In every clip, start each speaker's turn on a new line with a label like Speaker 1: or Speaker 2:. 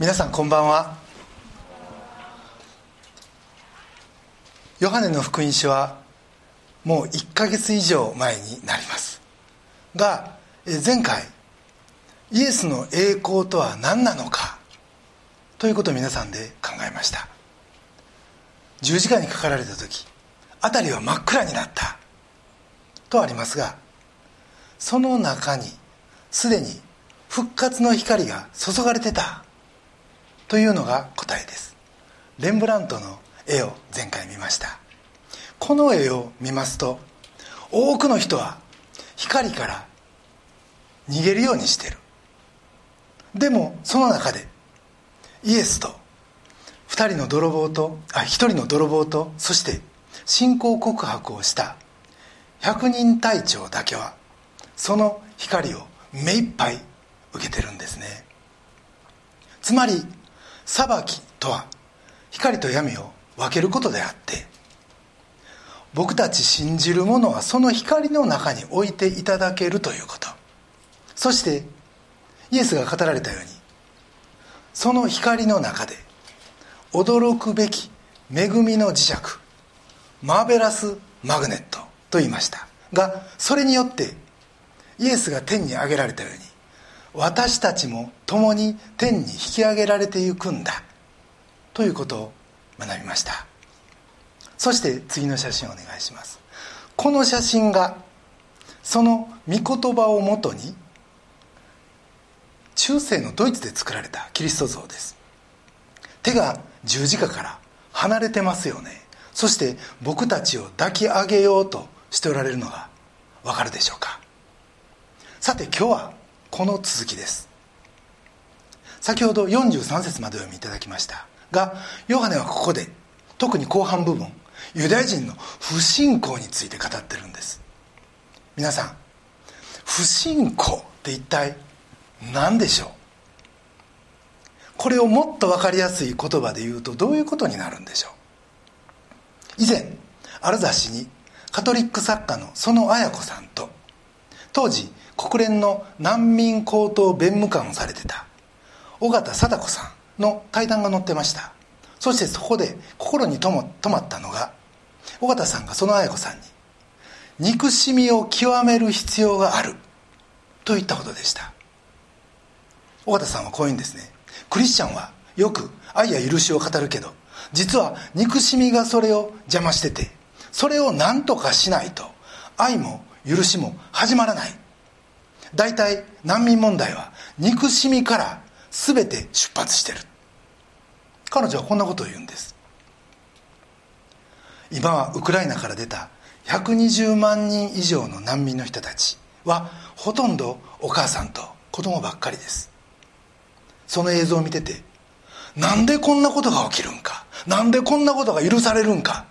Speaker 1: 皆さんこんばんは。ヨハネの福音書はもう1ヶ月以上前になります。が前回イエスの栄光とは何なのかということを皆さんで考えました。十字架にかかられた時辺りは真っ暗になったとありますがその中にすでに復活の光が注がれてた。というのが答えです。レンブラントの絵を前回見ました。この絵を見ますと多くの人は光から逃げるようにしてる。でもその中でイエスと2人の泥棒とあ1人の泥棒とそして信仰告白をした百人隊長だけはその光を目いっぱい受けてるんですね。つまり裁きとは光と闇を分けることであって僕たち信じる者はその光の中に置いていただけるということ。そしてイエスが語られたようにその光の中で驚くべき恵みの磁石マーベラスマグネットと言いましたがそれによってイエスが天に上げられたように私たちも共に天に引き上げられていくんだ。ということを学びました。そして次の写真をお願いします。この写真がその御言葉をもとに中世のドイツで作られたキリスト像です。手が十字架から離れてますよね。そして僕たちを抱き上げようとしておられるのがわかるでしょうか。さて今日はこの続きです。先ほど43節までお読みいただきました。がヨハネはここで特に後半部分ユダヤ人の不信仰について語ってるんです。皆さん不信仰って一体何でしょう？これをもっと分かりやすい言葉で言うとどういうことになるんでしょう？以前ある雑誌にカトリック作家の園綾子さんと当時国連の難民高等弁務官をされてた。尾形貞子さんの対談が載ってました。そしてそこで心にとも止まったのが尾形さんがその綾子さんに憎しみを極める必要があると言ったことでした。尾形さんはこういうんですね。クリスチャンはよく愛や許しを語るけど実は憎しみがそれを邪魔しててそれを何とかしないと愛も許しも始まらない。大体難民問題は憎しみから全て出発してる。彼女はこんなことを言うんです。今はウクライナから出た120万人以上の難民の人たちはほとんどお母さんと子供ばっかりです。その映像を見ててなんでこんなことが起きるんか？なんでこんなことが許されるんか？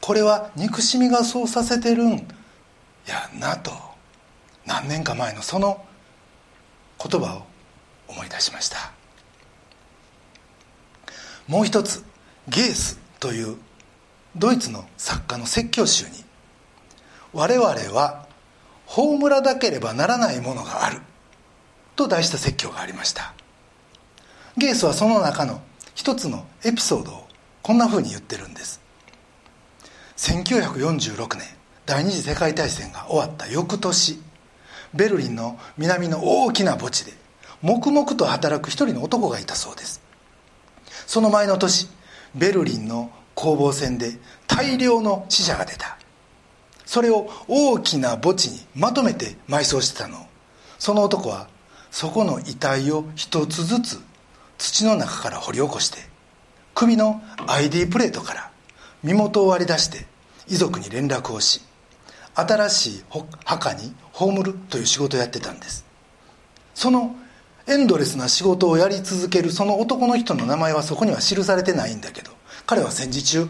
Speaker 1: これは憎しみがそうさせてるんやなと何年か前のその言葉を思い出しました。もう一つゲースというドイツの作家の説教集に我々は葬らなければならないものがあると題した説教がありました。ゲースはその中の一つのエピソードをこんなふうに言ってるんです。1946年第二次世界大戦が終わった翌年ベルリンの南の大きな墓地で黙々と働く一人の男がいたそうです。その前の年ベルリンの攻防戦で大量の死者が出た。それを大きな墓地にまとめて埋葬してたの。その男はそこの遺体を一つずつ土の中から掘り起こして首の ID プレートから身元を割り出して遺族に連絡をし新しい墓に葬るという仕事をやってたんです。そのエンドレスな仕事をやり続けるその男の人の名前はそこには記されてないんだけど彼は戦時中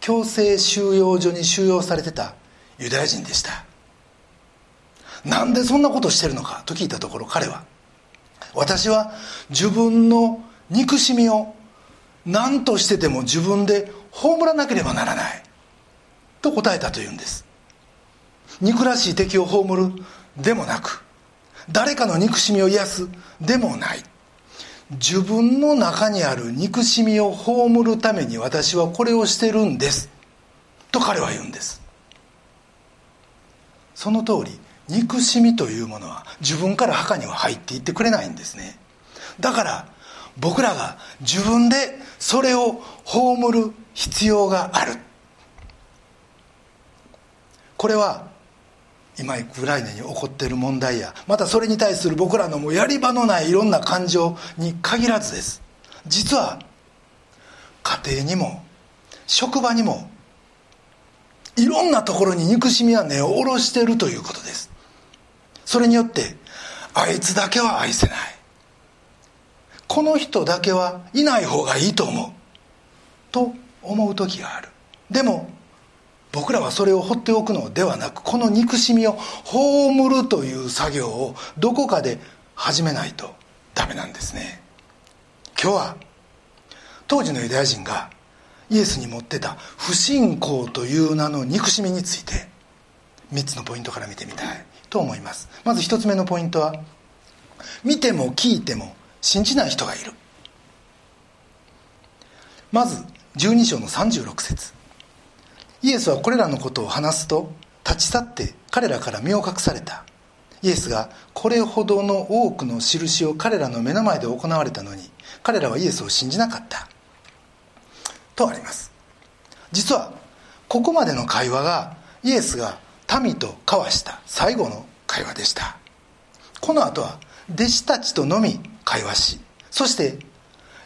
Speaker 1: 強制収容所に収容されてたユダヤ人でした。なんでそんなことしてるのかと聞いたところ彼は私は自分の憎しみを何としてでも自分で葬らなければならないと答えたというんです。憎らしい敵を葬る。でもなく誰かの憎しみを癒す。でもない。自分の中にある憎しみを葬るために私はこれをしてるんです。と彼は言うんです。その通り憎しみというものは自分から墓には入っていってくれないんですね。だから僕らが自分でそれを葬る必要がある。これは今ウクライナに起こっている問題やまたそれに対する僕らのもうやり場のないいろんな感情に限らずです。実は家庭にも職場にもいろんなところに憎しみは根を下ろしてるということです。それによってあいつだけは愛せない。この人だけはいない方がいいと思う。と思う時がある。でも僕らはそれを放っておくのではなくこの憎しみを葬るという作業をどこかで始めないとダメなんですね。今日は当時のユダヤ人がイエスに持ってた不信仰という名の憎しみについて3つのポイントから見てみたいと思います。まず1つ目のポイントは見ても聞いても信じない人がいる。まず12章の36節。イエスはこれらのことを話すと立ち去って彼らから身を隠された。イエスがこれほどの多くの印を彼らの目の前で行われたのに彼らはイエスを信じなかった。とあります。実はここまでの会話がイエスが民と交わした最後の会話でした。この後は弟子たちとのみ会話しそして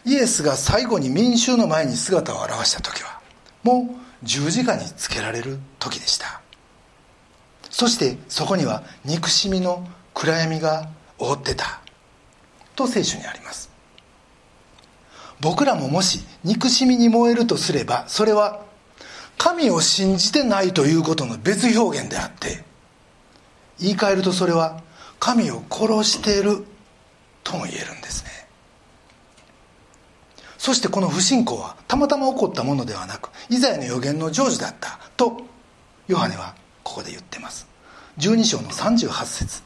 Speaker 1: イエスが最後に民衆の前に姿を現した時はもう十字架につけられる時でした。そしてそこには憎しみの暗闇が覆ってた。と聖書にあります。僕らももし憎しみに燃えるとすればそれは神を信じてないということの別表現であって言い換えるとそれは神を殺しているとも言えるんですね。そしてこの不信仰はたまたま起こったものではなくイザヤの予言の成就だったとヨハネはここで言ってます。12章の38節。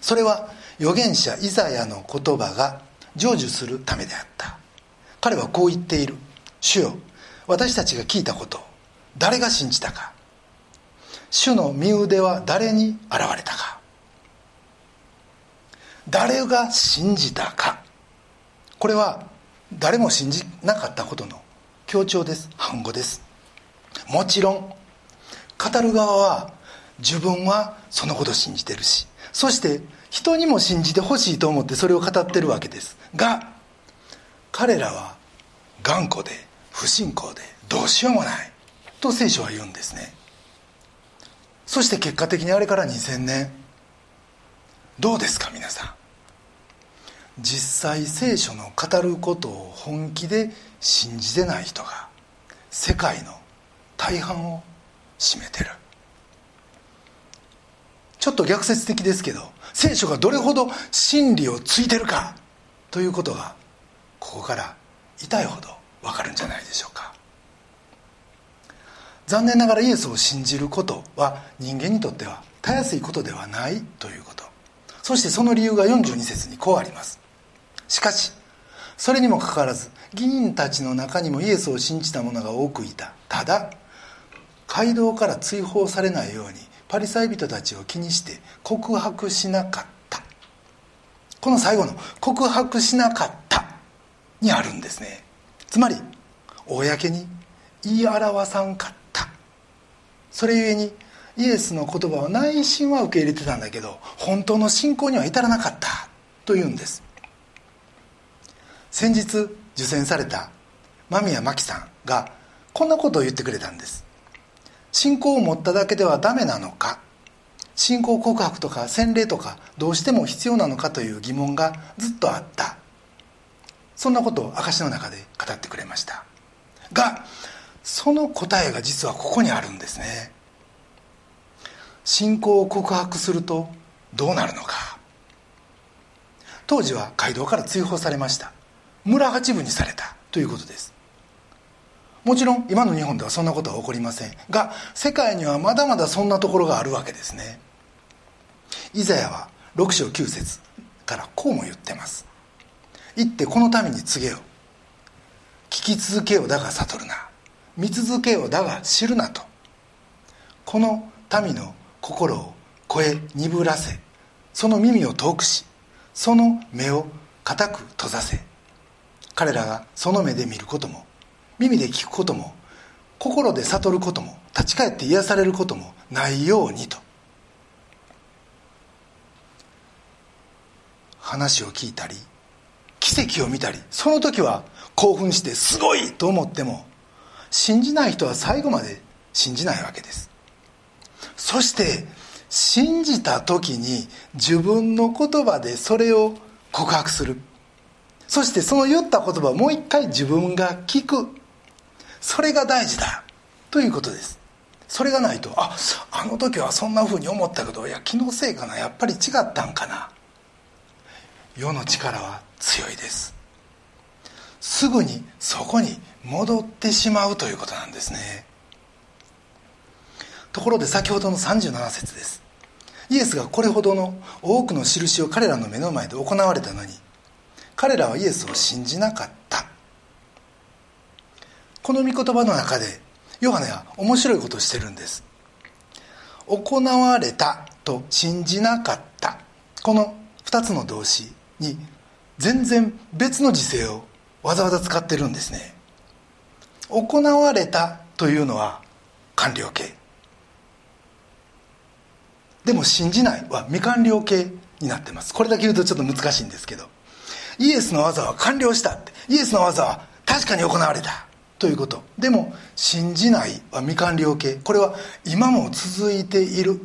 Speaker 1: それは預言者イザヤの言葉が成就するためであった。彼はこう言っている。主よ私たちが聞いたことを誰が信じたか。主の身腕は誰に現れたか。誰が信じたか。これは誰も信じなかったことの強調です。反語です。もちろん語る側は自分はそのこと信じてるしそして人にも信じてほしいと思ってそれを語ってるわけです。が彼らは頑固で不信仰でどうしようもないと聖書は言うんですね。そして結果的にあれから2000年。どうですか皆さん？実際聖書の語ることを本気で信じてない人が世界の大半を占めてる。ちょっと逆説的ですけど聖書がどれほど真理をついてるかということがここから痛いほど分かるんじゃないでしょうか。残念ながらイエスを信じることは人間にとってはたやすいことではないということ。そしてその理由が42節にこうあります。しかしそれにもかかわらず議員たちの中にもイエスを信じた者が多くいた。ただ街道から追放されないようにパリサイ人たちを気にして告白しなかった。この最後の「告白しなかった」にあるんですね。つまり公に言い表さんかった。それゆえにイエスの言葉を内心は受け入れてたんだけど本当の信仰には至らなかった。というんです。先日受選された間宮真紀さんがこんなことを言ってくれたんです。信仰を持っただけではダメなのか信仰告白とか洗礼とかどうしても必要なのかという疑問がずっとあった。そんなことを証の中で語ってくれました。がその答えが実はここにあるんですね。信仰を告白するとどうなるのか。当時は街道から追放されました。村八分にされたということです。もちろん今の日本ではそんなことは起こりません。が世界にはまだまだそんなところがあるわけですね。イザヤは6章9節からこうも言ってます。行ってこの民に告げよ。聞き続けよだが悟るな。見続けよだが知るなと。この民の心を声鈍らせ。その耳を遠くしその目を固く閉ざせ。彼らがその目で見ることも耳で聞くことも心で悟ることも立ち返って癒されることもないようにと。話を聞いたり奇跡を見たりその時は興奮してすごいと思っても信じない人は最後まで信じないわけです。そして信じた時に自分の言葉でそれを告白する。そしてその言った言葉をもう一回自分が聞く。それが大事だ。ということです。それがないとああの時はそんなふうに思ったけどいや気のせいかな。やっぱり違ったんかな。世の力は強いです。すぐにそこに戻ってしまうということなんですね。ところで先ほどの37節です。イエスがこれほどの多くの印を彼らの目の前で行われたのに彼らはイエスを信じなかった。この御言葉の中でヨハネは面白いことをしてるんです。行われたと信じなかった。この2つの動詞に全然別の時勢をわざわざ使ってるんですね。行われたというのは完了形。でも信じないは未完了形になってます。これだけ言うとちょっと難しいんですけど。イエスの技は完了したって。イエスの技は確かに行われた。ということ。でも信じないは未完了形。これは今も続いている。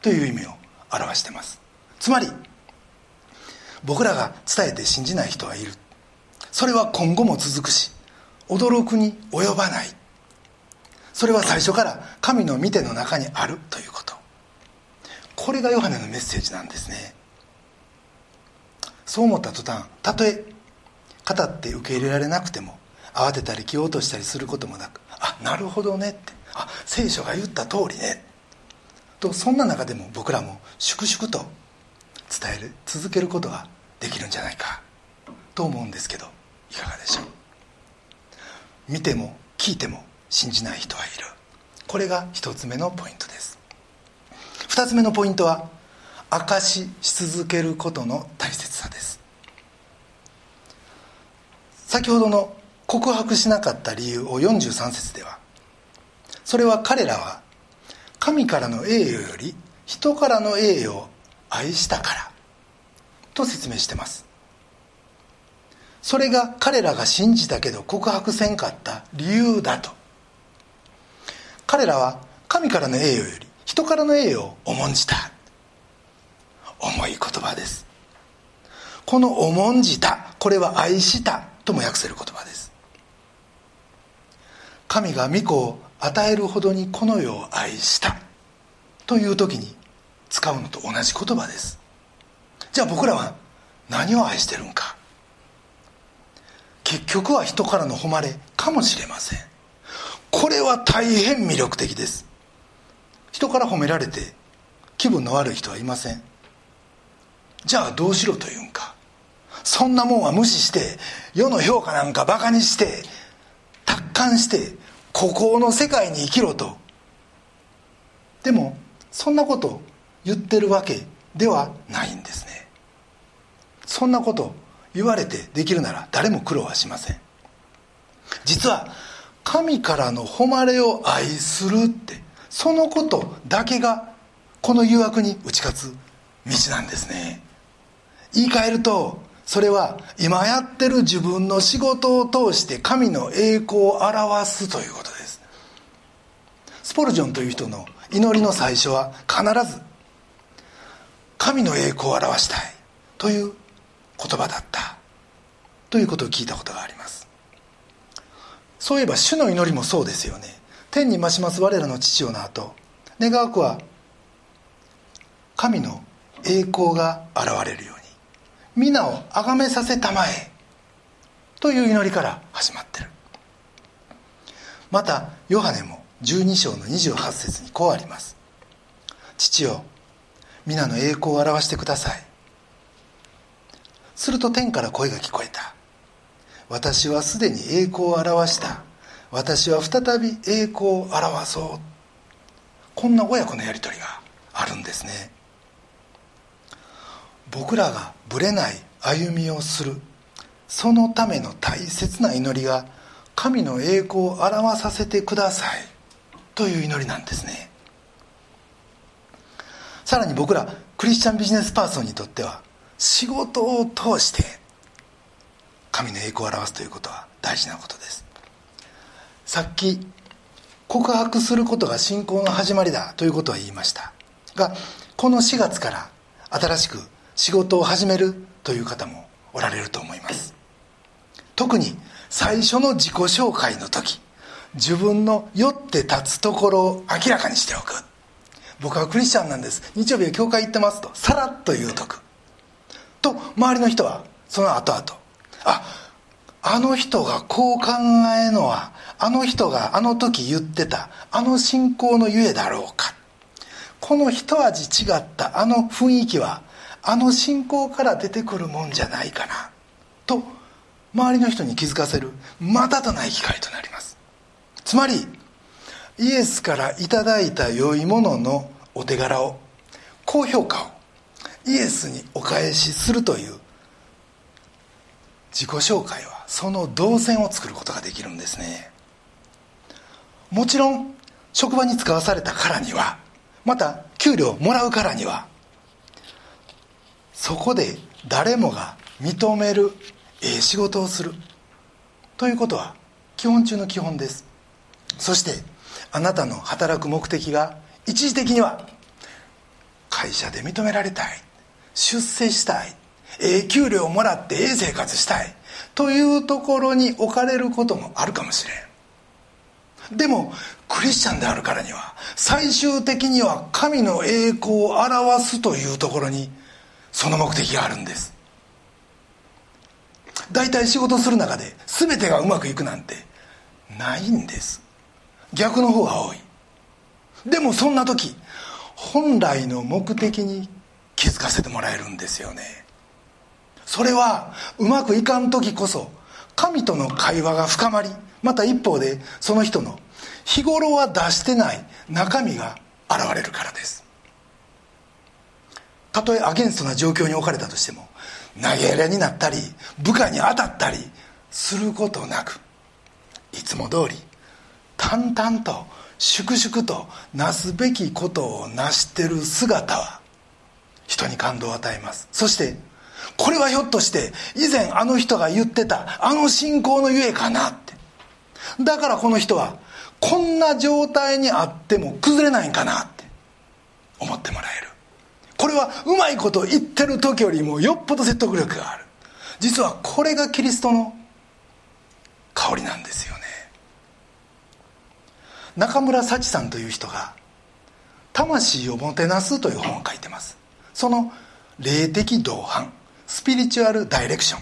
Speaker 1: という意味を表してます。つまり僕らが伝えて信じない人はいる。それは今後も続くし驚くに及ばない。それは最初から神の見ての中にある。ということ。これがヨハネのメッセージなんですね。そう思った途端たとえ語って受け入れられなくても慌てたり気を落としたりすることもなくあなるほどねってあ聖書が言った通りね。とそんな中でも僕らも粛々と伝える続けることができるんじゃないかと思うんですけどいかがでしょう。見ても聞いても信じない人はいる。これが一つ目のポイントです。二つ目のポイントは証しし続けることの大切さです。先ほどの告白しなかった理由を43節ではそれは彼らは神からの栄誉より人からの栄誉を愛したからと説明してます。それが彼らが信じたけど告白せんかった理由だと。彼らは神からの栄誉より人からの栄誉を重んじた。重い言葉です。この重んじたこれは愛したとも訳せる言葉です。神が御子を与えるほどにこの世を愛したという時に使うのと同じ言葉です。じゃあ僕らは何を愛してるんか。結局は人からの誉れかもしれません。これは大変魅力的です。人から褒められて気分の悪い人はいません。じゃあどうしろというんか。そんなもんは無視して世の評価なんかバカにして達観して孤高の世界に生きろと。でもそんなこと言ってるわけではないんですね。そんなこと言われてできるなら誰も苦労はしません。実は神からの誉れを愛するってそのことだけがこの誘惑に打ち勝つ道なんですね。言い換えるとそれは今やってる自分の仕事を通して神の栄光を表すということです。スポルジョンという人の祈りの最初は必ず神の栄光を表したいという言葉だったということを聞いたことがあります。そういえば主の祈りもそうですよね。天に増します我らの父よの後。願わくは神の栄光が現れるよ皆を崇めさせたまえ。という祈りから始まってる。またヨハネも12章の28節にこうあります。父よ皆の栄光を表してください。すると天から声が聞こえた。私はすでに栄光を表した。私は再び栄光を表そう。こんな親子のやり取りがあるんですね。僕らがぶれない歩みをする。そのための大切な祈りが神の栄光を表させてください。という祈りなんですね。さらに僕らクリスチャンビジネスパーソンにとっては仕事を通して神の栄光を表すということは大事なことです。さっき告白することが信仰の始まりだということは言いました。がこの4月から新しく仕事を始めるという方もおられると思います。特に最初の自己紹介の時自分の酔って立つところを明らかにしておく。僕はクリスチャンなんです。日曜日は教会行ってますとさらっと言うとく。と周りの人はその後々ああの人がこう考えのはあの人があの時言ってたあの信仰のゆえだろうか。この一味違ったあの雰囲気はあの信仰から出てくるもんじゃないかな。と周りの人に気づかせるまたとない機会となります。つまりイエスからいただいた良いもののお手柄を高評価をイエスにお返しするという自己紹介はその動線を作ることができるんですね。もちろん職場に使わされたからにはまた給料をもらうからにはそこで誰もが認めるええ仕事をする。ということは基本中の基本です。そしてあなたの働く目的が一時的には会社で認められたい。出世したい。ええ給料をもらってええ生活したい。というところに置かれることもあるかもしれん。でもクリスチャンであるからには最終的には神の栄光を表すというところにその目的があるんです。大体仕事する中で全てがうまくいくなんてないんです。逆の方が多い。でもそんな時本来の目的に気づかせてもらえるんですよね。それはうまくいかん時こそ神との会話が深まりまた一方でその人の日頃は出してない中身が現れるからです。たとえアゲンストな状況に置かれたとしても投げ入れになったり部下に当たったりすることなくいつも通り淡々と粛々となすべきことを成してる姿は人に感動を与えます。そしてこれはひょっとして以前あの人が言ってたあの信仰のゆえかなって。だからこの人はこんな状態にあっても崩れないんかなって思ってもらえる。これはうまいこと言ってる時よりもよっぽど説得力がある。実はこれがキリストの香りなんですよね。中村幸さんという人が「魂をもてなす」という本を書いてます。その霊的同伴スピリチュアルダイレクショ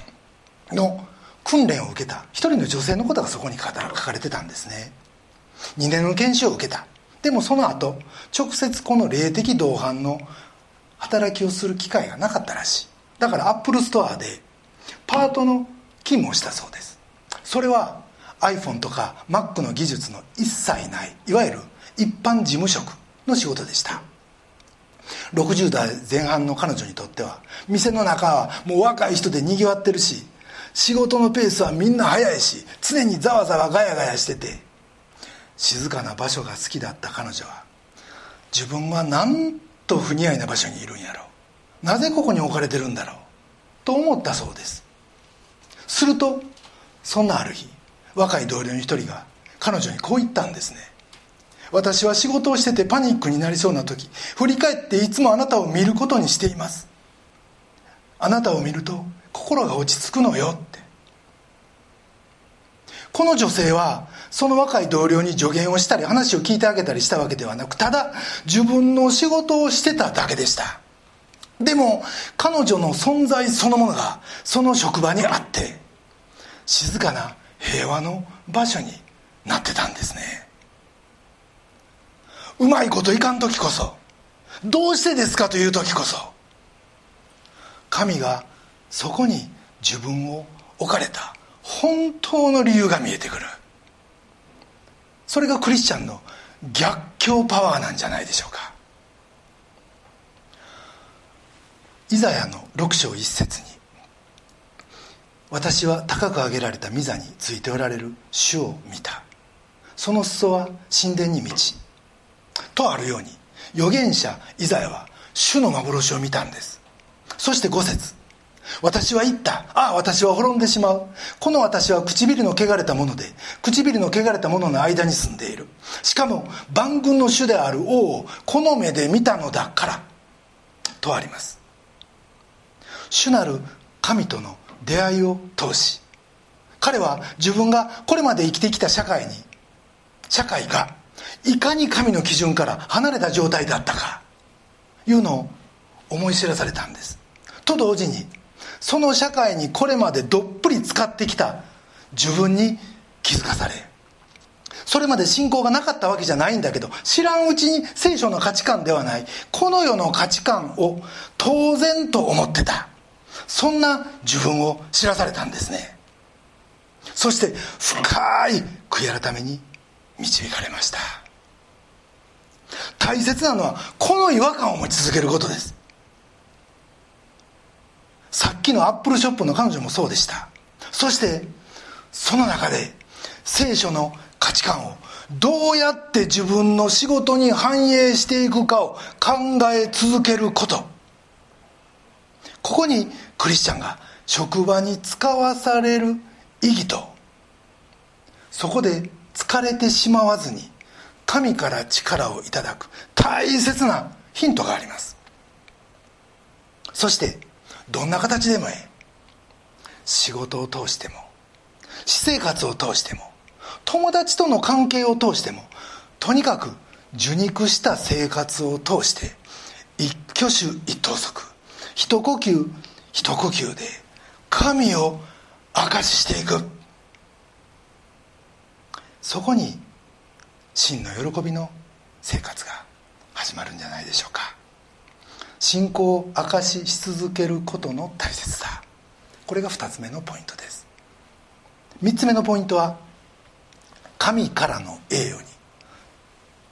Speaker 1: ンの訓練を受けた一人の女性のことがそこに書かれてたんですね。2年の研修を受けた。でもその後直接この霊的同伴の働きをする機会がなかったらしい。だからアップルストアでパートの勤務をしたそうです。それは iPhone とか Mac の技術の一切ないいわゆる一般事務職の仕事でした。60代前半の彼女にとっては店の中はもう若い人でにぎわってるし仕事のペースはみんな早いし常にざわざわガヤガヤしてて静かな場所が好きだった彼女は自分はなんと不似合いな場所にいるんやろ。うなぜここに置かれてるんだろう。と思ったそうです。するとそんなある日若い同僚の一人が彼女にこう言ったんですね。私は仕事をしててパニックになりそうな時振り返っていつもあなたを見ることにしています。あなたを見ると心が落ち着くのよって。この女性はその若い同僚に助言をしたり話を聞いてあげたりしたわけではなくただ自分の仕事をしてただけでした。でも彼女の存在そのものがその職場にあって静かな平和の場所になってたんですね。うまいこといかん時こそどうしてですかという時こそ神がそこに自分を置かれた本当の理由が見えてくる。それがクリスチャンの逆境パワーなんじゃないでしょうか。イザヤの6章1節に「私は高く上げられた御座についておられる主を見た」その裾は神殿に満ちとあるように預言者イザヤは主の幻を見たんです。そして5節私は言った。ああ私は滅んでしまう。この私は唇の汚れたもので唇の汚れたものの間に住んでいる。しかも万軍の主である王をこの目で見たのだからとあります。主なる神との出会いを通し彼は自分がこれまで生きてきた社会に社会がいかに神の基準から離れた状態だったかいうのを思い知らされたんです。と同時にその社会にこれまでどっぷり使ってきた。自分に気づかされ。それまで信仰がなかったわけじゃないんだけど知らんうちに聖書の価値観ではない。この世の価値観を当然と思ってた。そんな自分を知らされたんですね。そして深い悔い改めに導かれました。大切なのはこの違和感を持ち続けることです。さっきのアップルショップの彼女もそうでした。そしてその中で聖書の価値観をどうやって自分の仕事に反映していくかを考え続けること。ここにクリスチャンが職場に使わされる意義とそこで疲れてしまわずに神から力をいただく大切なヒントがあります。そしてどんな形でもええ。仕事を通しても私生活を通しても友達との関係を通してもとにかく受肉した生活を通して一挙手一投足一呼吸一呼吸で神を証ししていく。そこに真の喜びの生活が始まるんじゃないでしょうか。信仰を証しし続けることの大切さ。これが2つ目のポイントです。3つ目のポイントは神からの栄誉に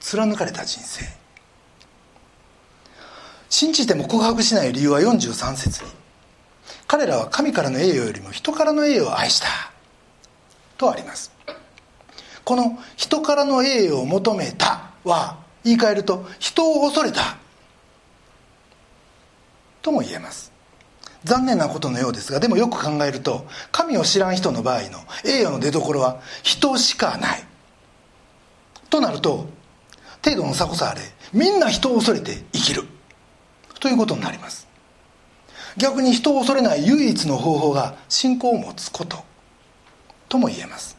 Speaker 1: 貫かれた人生。信じても告白しない理由は43節に彼らは神からの栄誉よりも人からの栄誉を愛した。とあります。この人からの栄誉を求めたは言い換えると人を恐れた。とも言えます。残念なことのようですがでもよく考えると神を知らん人の場合の栄誉の出どころは人しかない。となると程度の差こそあれみんな人を恐れて生きる。ということになります。逆に人を恐れない唯一の方法が信仰を持つこと。とも言えます。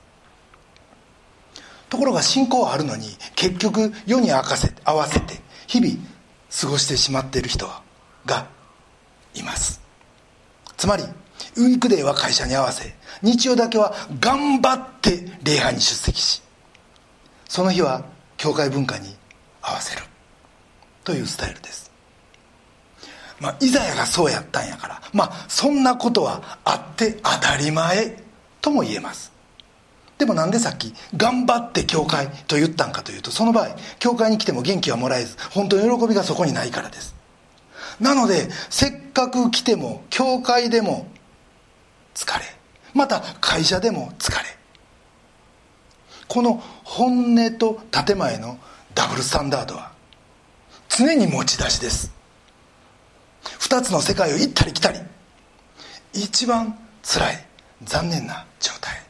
Speaker 1: ところが信仰はあるのに結局世に合わせ合わせて日々過ごしてしまっている人がいます。つまりウィークデーは会社に合わせ日曜だけは頑張って礼拝に出席しその日は教会文化に合わせる。というスタイルです。まあイザヤがそうやったんやからまあそんなことはあって当たり前とも言えます。でもなんでさっき頑張って教会と言ったんかというとその場合教会に来ても元気はもらえず本当に喜びがそこにないからです。なのでせっかく来ても教会でも疲れ。また会社でも疲れ。この本音と建前のダブルスタンダードは常に持ち出しです。2つの世界を行ったり来たり。一番辛い残念な状態。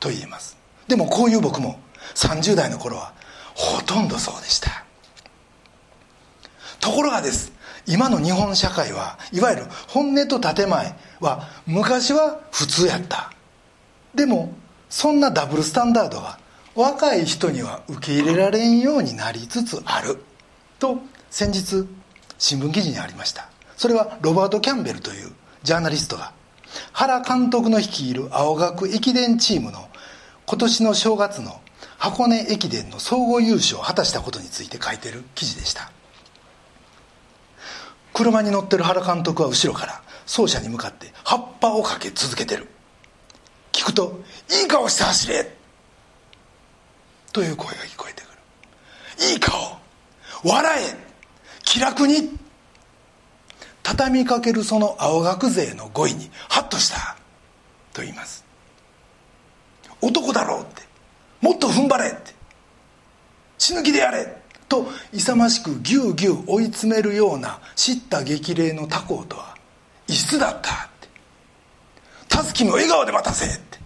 Speaker 1: と言えます。でもこういう僕も30代の頃はほとんどそうでした。ところがです。今の日本社会はいわゆる本音と建前は昔は普通やった。でもそんなダブルスタンダードが若い人には受け入れられんようになりつつある。と先日新聞記事にありました。それはロバート・キャンベルというジャーナリストが原監督の率いる青学駅伝チームの今年の正月の箱根駅伝の総合優勝を果たしたことについて書いてる記事でした。車に乗ってる原監督は後ろから奏者に向かって葉っぱをかけ続けてる。聞くと「いい顔して走れ!」という声が聞こえてくる。いい顔笑え!気楽に!畳みかけるその青学勢の語彙にハッとしたと言います。男だろうって。もっと踏ん張れって。死ぬ気でやれと勇ましくぎゅうぎゅう追い詰めるような叱咤激励の他校とは異質だったって。たすきも笑顔で待たせって。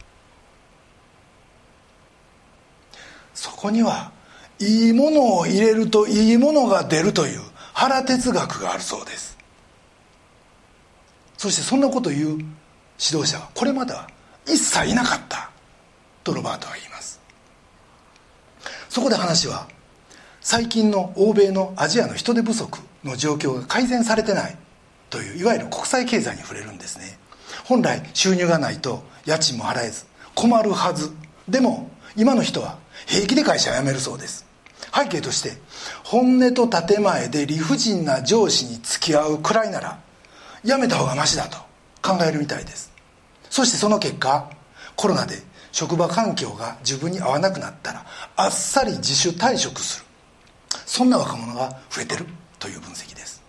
Speaker 1: そこにはいいものを入れるといいものが出るという原哲学があるそうです。そしてそんなことを言う指導者はこれまでは一切いなかったとロバートは言います。そこで話は最近の欧米のアジアの人手不足の状況が改善されてないといういわゆる国際経済に触れるんですね。本来収入がないと家賃も払えず困るはずでも今の人は平気で会社を辞めるそうです。背景として本音と建前で理不尽な上司に付き合うくらいなら辞めた方がマシだと考えるみたいです。そしてその結果コロナで職場環境が自分に合わなくなったらあっさり自主退職する。そんな若者が増えてるという分析です。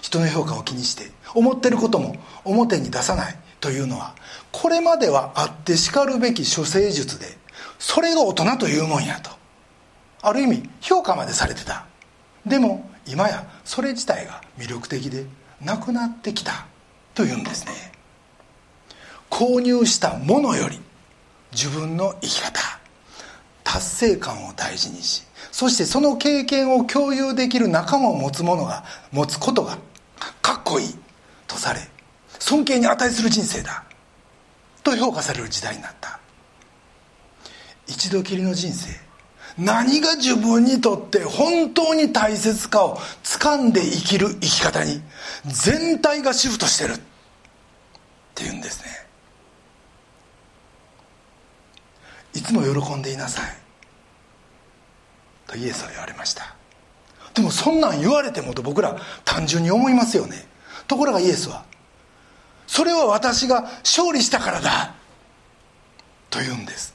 Speaker 1: 人の評価を気にして思ってることも表に出さないというのはこれまではあってしかるべき処世術でそれが大人というもんやと。ある意味評価までされてた。でも今やそれ自体が魅力的でなくなってきたというんですね。購入したものより自分の生き方達成感を大事にしそしてその経験を共有できる仲間を持つ者が持つことがかっこいいとされ尊敬に値する人生だと評価される時代になった。一度きりの人生何が自分にとって本当に大切かを掴んで生きる生き方に全体がシフトしてるっていうんですね。いつも喜んでいなさい。とイエスは言われました。でもそんなん言われてもと僕ら単純に思いますよね。ところがイエスはそれは私が勝利したからだ。と言うんです。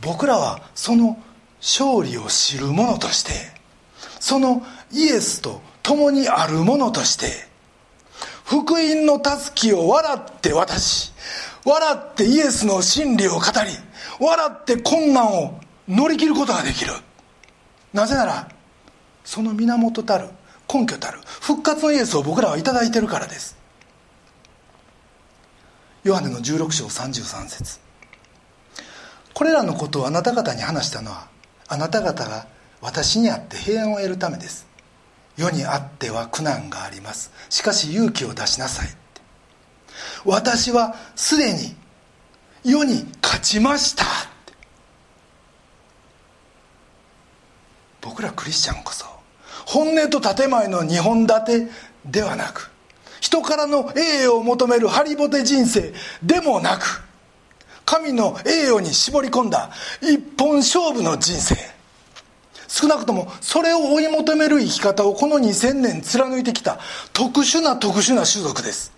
Speaker 1: 僕らはその勝利を知る者としてそのイエスと共にある者として福音のたすきを笑って渡し笑ってイエスの真理を語り笑って困難を乗り切ることができる。なぜならその源たる根拠たる復活のイエスを僕らは頂いてるからです。ヨハネの16章33節。これらのことをあなた方に話したのはあなた方が私にあって平安を得るためです。世にあっては苦難があります。しかし勇気を出しなさい私はすでに世に勝ちました。僕らクリスチャンこそ本音と建前の2本立てではなく人からの栄誉を求めるハリボテ人生でもなく神の栄誉に絞り込んだ一本勝負の人生。少なくともそれを追い求める生き方をこの2000年貫いてきた特殊な特殊な種族です。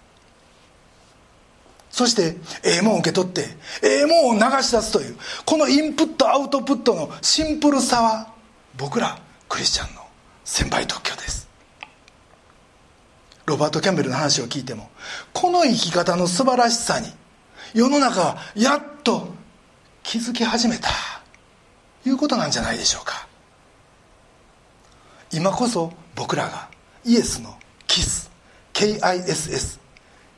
Speaker 1: そしてええもんを受け取ってええもんを流し出すというこのインプットアウトプットのシンプルさは僕らクリスチャンの先輩特許です。ロバート・キャンベルの話を聞いてもこの生き方の素晴らしさに世の中はやっと気づき始めた。いうことなんじゃないでしょうか。今こそ僕らがイエスのキス KISS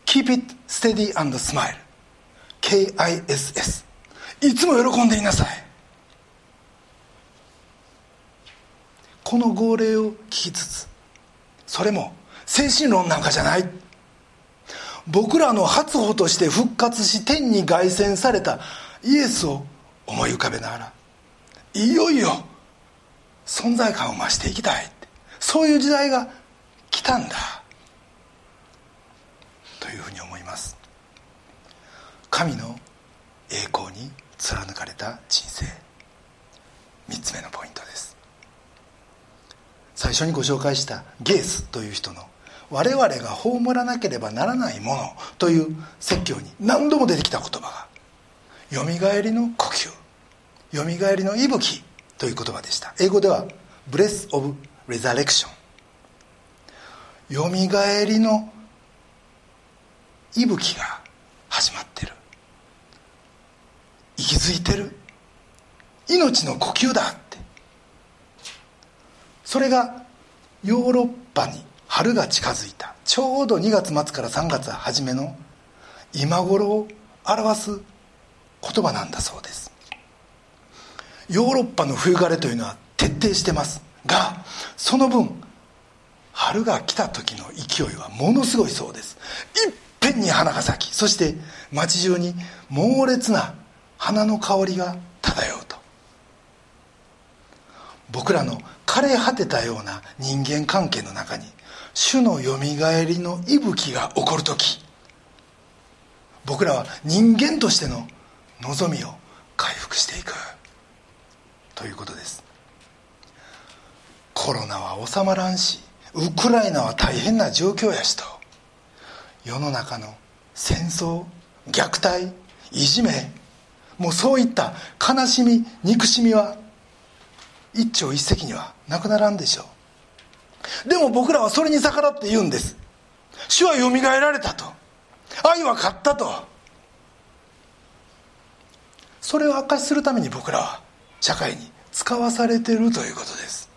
Speaker 1: Keep it steady and smile KISS いつも喜んでいなさい。この号令を聞きつつそれも精神論なんかじゃない。僕らの初歩として復活し天に凱旋されたイエスを思い浮かべながらいよいよ存在感を増していきたいそういう時代が来たんだ。というふうに思います。神の栄光に貫かれた人生。3つ目のポイントです。最初にご紹介したゲースという人の我々が葬らなければならないものという説教に何度も出てきた言葉がよみがえりの呼吸よみがえりの息吹という言葉でした。英語ではブレス・オブ・レザレクションよみがえりの息吹が始まってる。息づいてる。命の呼吸だ。それがヨーロッパに春が近づいた。ちょうど2月末から3月初めの今頃を表す言葉なんだそうです。ヨーロッパの冬枯れというのは徹底してます。がその分春が来た時の勢いはものすごいそうです。いっぺんに花が咲きそして街中に猛烈な花の香りが漂う。僕らの枯れ果てたような人間関係の中に主のよみがえりの息吹が起こる時僕らは人間としての望みを回復していく。ということです。コロナは収まらんしウクライナは大変な状況やしと世の中の戦争虐待いじめもうそういった悲しみ憎しみは一朝一夕にはなくならんでしょう。でも僕らはそれに逆らって言うんです。主はよみがえられたと。愛は勝ったと。それを明かしするために僕らは社会に使わされているということです。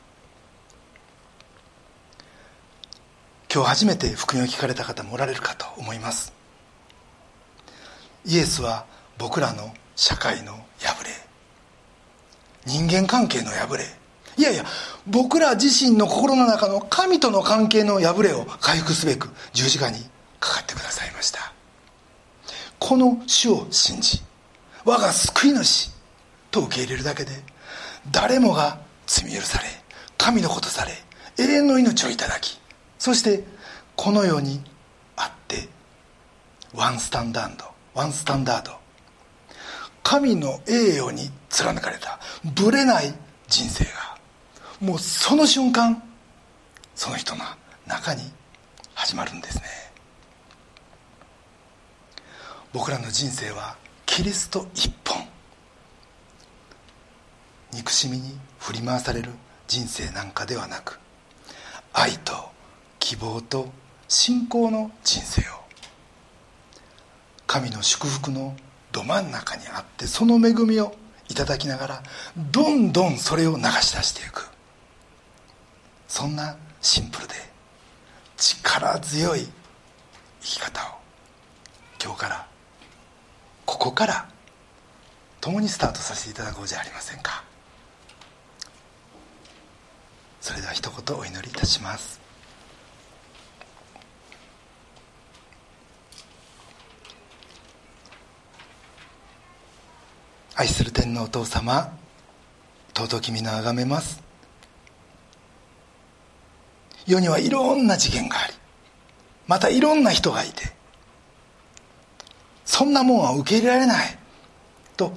Speaker 1: 今日初めて福音を聞かれた方もおられるかと思います。イエスは僕らの社会の破れ。人間関係の破れ。いやいや僕ら自身の心の中の神との関係の破れを回復すべく十字架にかかってくださいました。この主を信じ我が救い主と受け入れるだけで誰もが罪許され神のことされ永遠の命をいただきそしてこの世にあってワンスタンダードワンスタンダード。神の栄誉に貫かれた。ぶれない人生が。もうその瞬間その人の中に始まるんですね。僕らの人生はキリスト一本。憎しみに振り回される人生なんかではなく愛と希望と信仰の人生を。神の祝福のど真ん中にあってその恵みをいただきながらどんどんそれを流し出していく。そんなシンプルで力強い生き方を今日からここから共にスタートさせていただこうじゃありませんか。それでは一言お祈りいたします。愛する天皇お父様尊き皆をあがめます。世にはいろんな事件がありまたいろんな人がいてそんなもんは受け入れられないと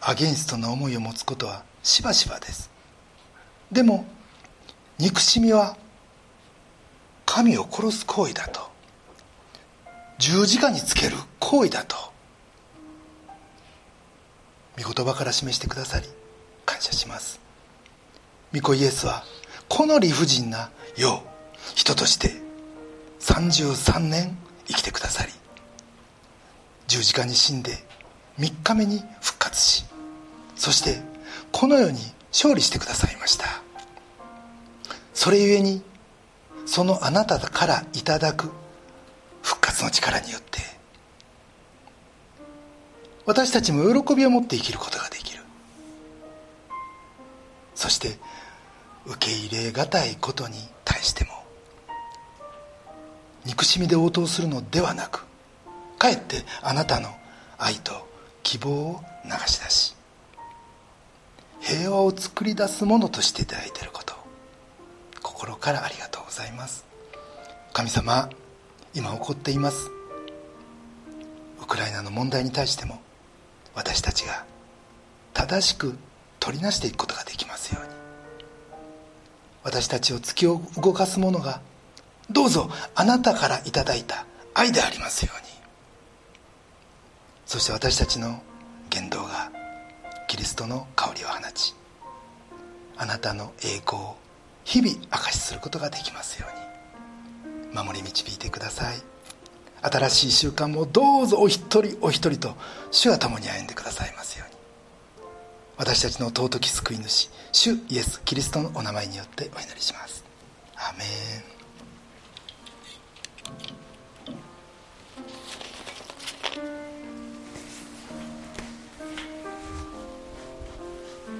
Speaker 1: アゲンストな思いを持つことはしばしばです。でも憎しみは神を殺す行為だと。十字架につける行為だと。御言葉から示してくださり感謝します。御子イエスはこの理不尽な世を人として33年生きてくださり十字架に死んで3日目に復活しそしてこの世に勝利してくださいました。それゆえにそのあなたからいただく復活の力によって私たちも喜びを持って生きることができる。そして受け入れがたいことに対しても憎しみで応答するのではなくかえってあなたの愛と希望を流し出し平和を作り出すものとしていただいていること心からありがとうございます。神様今起こっています。ウクライナの問題に対しても私たちが正しく取りなしていくことができますように。私たちを突き動かすものがどうぞあなたからいただいた愛でありますように。そして私たちの言動がキリストの香りを放ちあなたの栄光を日々証しすることができますように。守り導いてください。新しい習慣もどうぞお一人お一人と主が共に歩んでくださいますように。私たちの尊き救い主主イエス・キリストのお名前によってお祈りします。アメン。